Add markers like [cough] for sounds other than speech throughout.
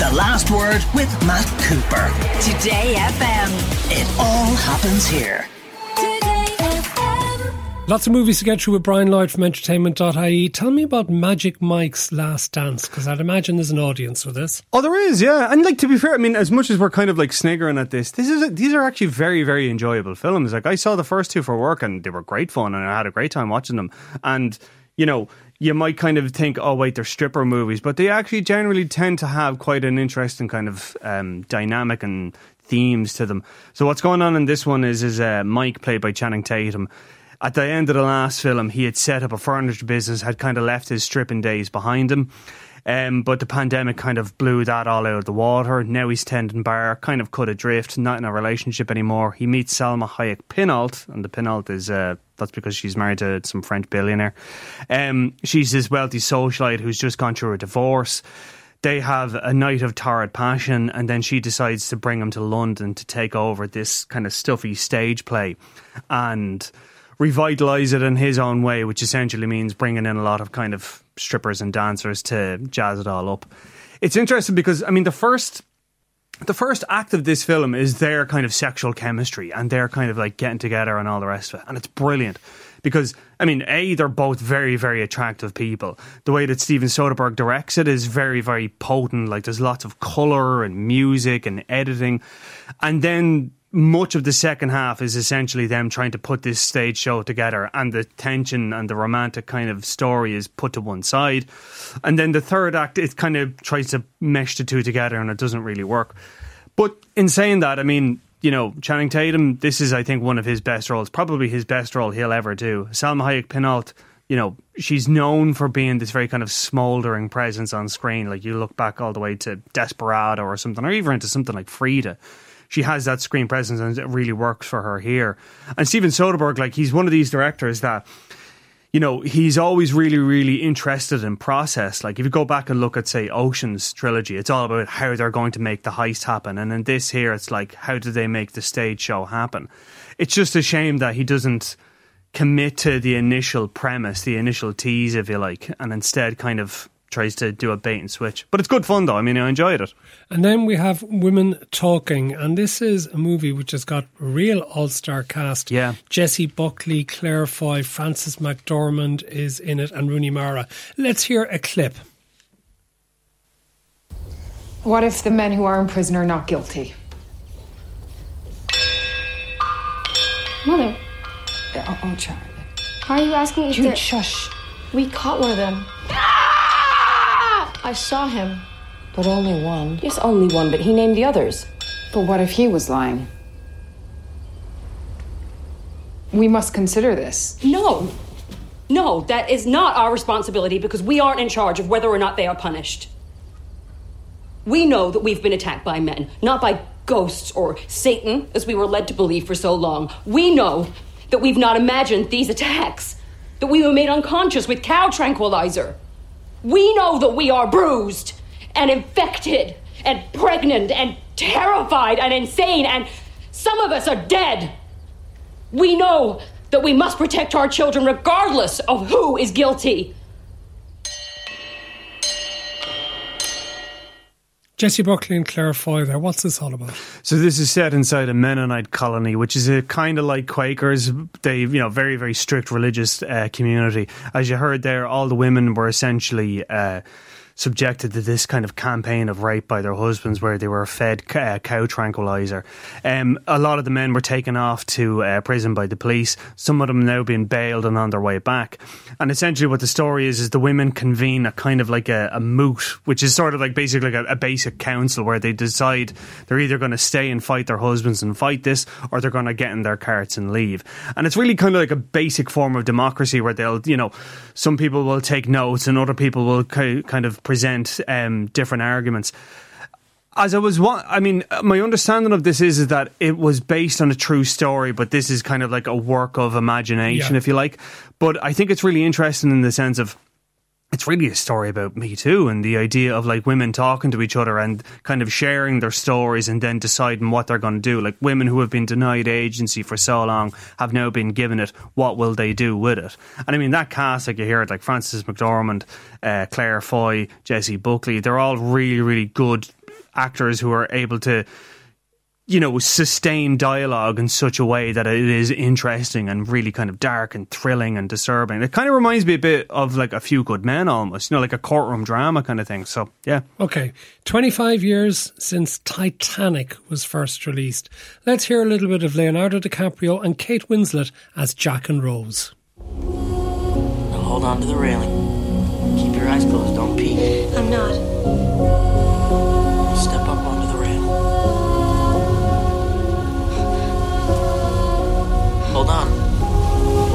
The Last Word with Matt Cooper. Today FM. It all happens here. Today FM Lots of movies to get through with Brian Lloyd from entertainment.ie. Tell me about Magic Mike's Last Dance, because I'd imagine there's an audience for this. Oh, there is, yeah. And like to be fair, I mean, as much as we're kind of like sniggering at this, this is these are actually very, very enjoyable films. Like I saw the first two for work, and they were great fun, and I had a great time watching them. And you know, you might kind of think, oh wait, they're stripper movies, but they actually generally tend to have quite an interesting kind of um, dynamic and themes to them. So what's going on in this one is is uh, Mike, played by Channing Tatum at the end of the last film, he had set up a furniture business, had kind of left his stripping days behind him. Um, but the pandemic kind of blew that all out of the water. Now he's tending bar, kind of cut adrift, not in a relationship anymore. He meets Salma Hayek Pinault, and the Pinault is uh, that's because she's married to some French billionaire. Um, she's this wealthy socialite who's just gone through a divorce. They have a night of torrid passion, and then she decides to bring him to London to take over this kind of stuffy stage play. And revitalize it in his own way, which essentially means bringing in a lot of kind of strippers and dancers to jazz it all up. It's interesting because I mean the first the first act of this film is their kind of sexual chemistry and their kind of like getting together and all the rest of it. And it's brilliant because, I mean, A, they're both very, very attractive people. The way that Steven Soderbergh directs it is very, very potent. Like there's lots of colour and music and editing. And then much of the second half is essentially them trying to put this stage show together and the tension and the romantic kind of story is put to one side. And then the third act it kind of tries to mesh the two together and it doesn't really work. But in saying that i mean you know channing tatum this is i think one of his best roles probably his best role he'll ever do. Salma hayek pinault you know she's known for being this very kind of smoldering presence on screen. Like you look back all the way to desperado or something or even into something like frida she has that screen presence and it really works for her here. And Steven Soderbergh, like he's one of these directors that you know, he's always really, really interested in process. Like if you go back and look at, say, Ocean's trilogy, it's all about how they're going to make the heist happen. And in this here, it's like, how do they make the stage show happen? It's just a shame that he doesn't commit to the initial premise, the initial tease, if you like, and instead kind of tries to do a bait and switch. But it's good fun though. I mean, I enjoyed it. And then we have Women Talking, and this is a movie which has got a real all star cast. Yeah. Jessie Buckley, Claire Foy, Frances McDormand is in it, and Rooney Mara. Let's hear a clip. What if the men who are in prison are not guilty? Mother, Oh, oh Charlie. why are you asking if Jude, they're- shush. We caught one of them. [laughs] I saw him. But only one. Yes, only one, but he named the others. But what if he was lying? We must consider this. No. No, that is not our responsibility because we aren't in charge of whether or not they are punished. We know that we've been attacked by men, not by ghosts or Satan, as we were led to believe for so long. We know that we've not imagined these attacks, that we were made unconscious with cow tranquilizer. We know that we are bruised and infected and pregnant and terrified and insane, and some of us are dead. We know that we must protect our children regardless of who is guilty. Jessie Buckley Foy there. What's this all about? So this is set inside a Mennonite colony, which is a kind of like Quakers. They, you know, very very strict religious uh, community. As you heard there, all the women were essentially. Uh, subjected to this kind of campaign of rape by their husbands where they were fed uh, cow tranquilizer. Um, a lot of the men were taken off to uh, prison by the police, some of them now being bailed and on their way back. And essentially, what the story is is the women convene a kind of like a, a moot, which is sort of like basically like a, a basic council where they decide they're either going to stay and fight their husbands and fight this, or they're going to get in their carts and leave. And it's really kind of like a basic form of democracy where they'll, you know, some people will take notes and other people will kind of present um, different arguments. As I was, wa- I mean, my understanding of this is, is that it was based on a true story, but this is kind of like a work of imagination, Yeah. if you like. But I think it's really interesting in the sense of it's really a story about me too and the idea of like women talking to each other and kind of sharing their stories and then deciding what they're going to do. Like women who have been denied agency for so long have now been given it. What will they do with it? And i mean that cast like you hear it like frances mcdormand uh, claire foy jessie buckley they're all really really good actors who are able to you know, sustain dialogue in such a way that it is interesting and really kind of dark and thrilling and disturbing. It kind of reminds me a bit of like a few good men almost, you know, like a courtroom drama kind of thing. So, yeah. Okay. 25 years since Titanic was first released. Let's hear a little bit of Leonardo DiCaprio and Kate Winslet as Jack and Rose. Now hold on to the railing. Keep your eyes closed. Don't peek. I'm not. On.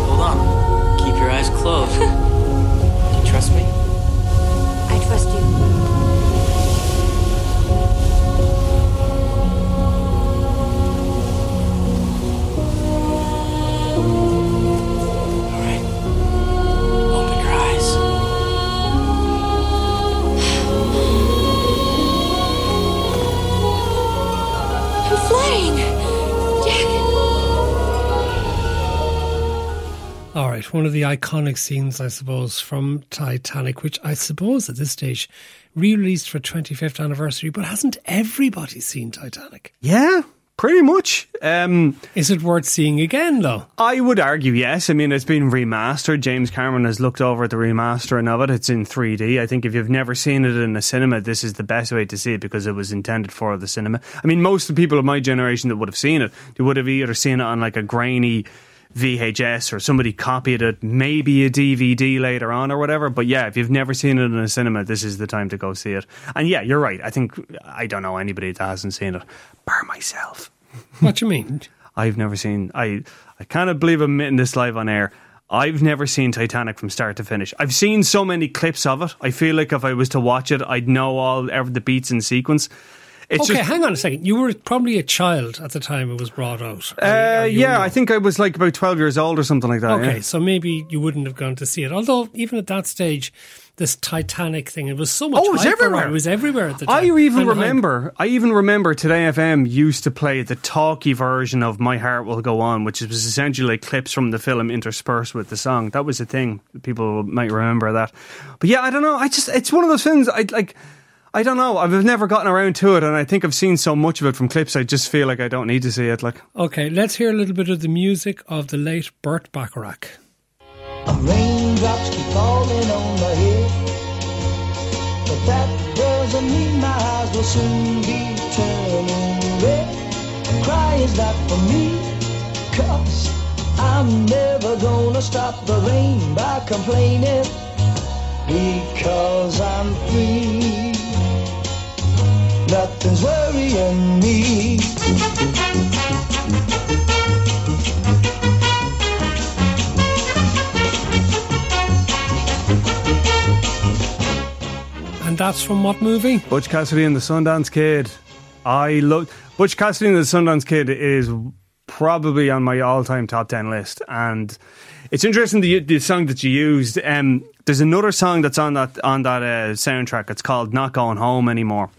Hold on. Keep your eyes closed. Do [laughs] you trust me? I trust you. Right, one of the iconic scenes, I suppose, from Titanic, which I suppose at this stage re-released for 25th anniversary, but hasn't everybody seen Titanic? Yeah, pretty much. Um, Is it worth seeing again, though? I would argue yes. I mean, it's been remastered. James Cameron has looked over the remastering of it. It's in 3D. I think if you've never seen it in a cinema, this is the best way to see it because it was intended for the cinema. I mean, most of the people of my generation that would have seen it, they would have either seen it on like a grainy VHS or somebody copied it, maybe a DVD later on or whatever. But yeah, if you've never seen it in a cinema, this is the time to go see it. And yeah, you're right. I think I don't know anybody that hasn't seen it, bar myself. What do you mean? [laughs] I've never seen. I I cannot believe I'm admitting this live on air. I've never seen Titanic from start to finish. I've seen so many clips of it. I feel like if I was to watch it, I'd know all the beats in sequence. It's okay, just, hang on a second. You were probably a child at the time it was brought out. Or- uh, yeah, I think I was like about twelve years old or something like that. Okay, yeah. so maybe you wouldn't have gone to see it. Although even at that stage, this Titanic thing, it was so much. Oh, it was everywhere. It was everywhere at the time. I even And remember. I even remember Today FM used to play the talky version of "My Heart Will Go On," which was essentially clips from the film interspersed with the song. That was a thing. People might remember that. But yeah, I don't know. I just it's one of those things. I like. I don't know. I've never gotten around to it, and I think I've seen so much of it from clips. I just feel like I don't need to see it. Like, Okay, let's hear a little bit of the music of the late Burt Bacharach. Raindrops keep falling on my head, but that doesn't mean my eyes will soon be turning red. Cry is not for me, cause I'm never gonna stop the rain by complaining, because I'm free. Nothing's worrying me. And that's from what movie? Butch Cassidy and the Sundance Kid. I love Butch Cassidy and the Sundance Kid is probably on my all-time top ten list, and it's interesting the the song that you used. Um, there's another song that's on that on that uh, soundtrack. It's called "Not Going Home Anymore."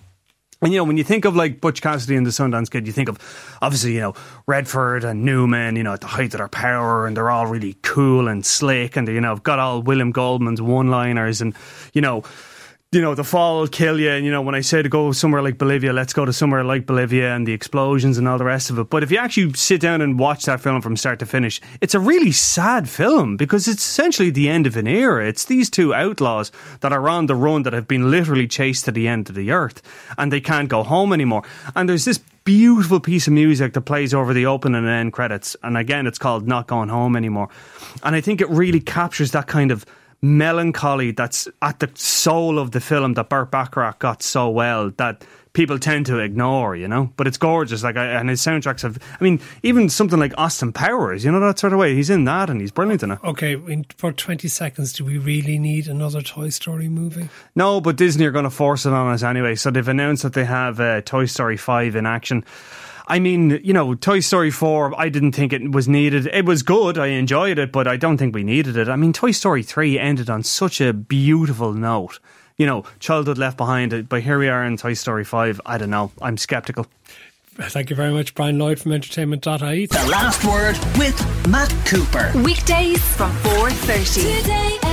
And you know, when you think of like Butch Cassidy and the Sundance Kid, you think of obviously, you know, Redford and Newman, you know, at the height of their power, and they're all really cool and slick, and they, you know, have got all William Goldman's one-liners, and you know, you know, the fall will kill you. And, you know, when I say to go somewhere like Bolivia, let's go to somewhere like Bolivia and the explosions and all the rest of it. But if you actually sit down and watch that film from start to finish, it's a really sad film because it's essentially the end of an era. It's these two outlaws that are on the run that have been literally chased to the end of the earth and they can't go home anymore. And there's this beautiful piece of music that plays over the open and end credits. And again, it's called Not Going Home Anymore. And I think it really captures that kind of melancholy that's at the soul of the film that Burt Bacharach got so well that people tend to ignore, you know. But it's gorgeous, like, I, and his soundtracks have. I mean, even something like Austin Powers, you know, that sort of way. He's in that, and he's brilliant in it. Okay, in, for 20 seconds, do we really need another Toy Story movie? No, but Disney are going to force it on us anyway. So they've announced that they have uh, Toy Story 5 in action. I mean, you know, Toy Story 4, I didn't think it was needed. It was good. I enjoyed it, but I don't think we needed it. I mean, Toy Story 3 ended on such a beautiful note. You know, childhood left behind. Uh, but here we are in Toy Story 5. I don't know. I'm skeptical. Thank you very much, Brian Lloyd from entertainment.ie. The last word with Matt Cooper. Weekdays from 4.30. Today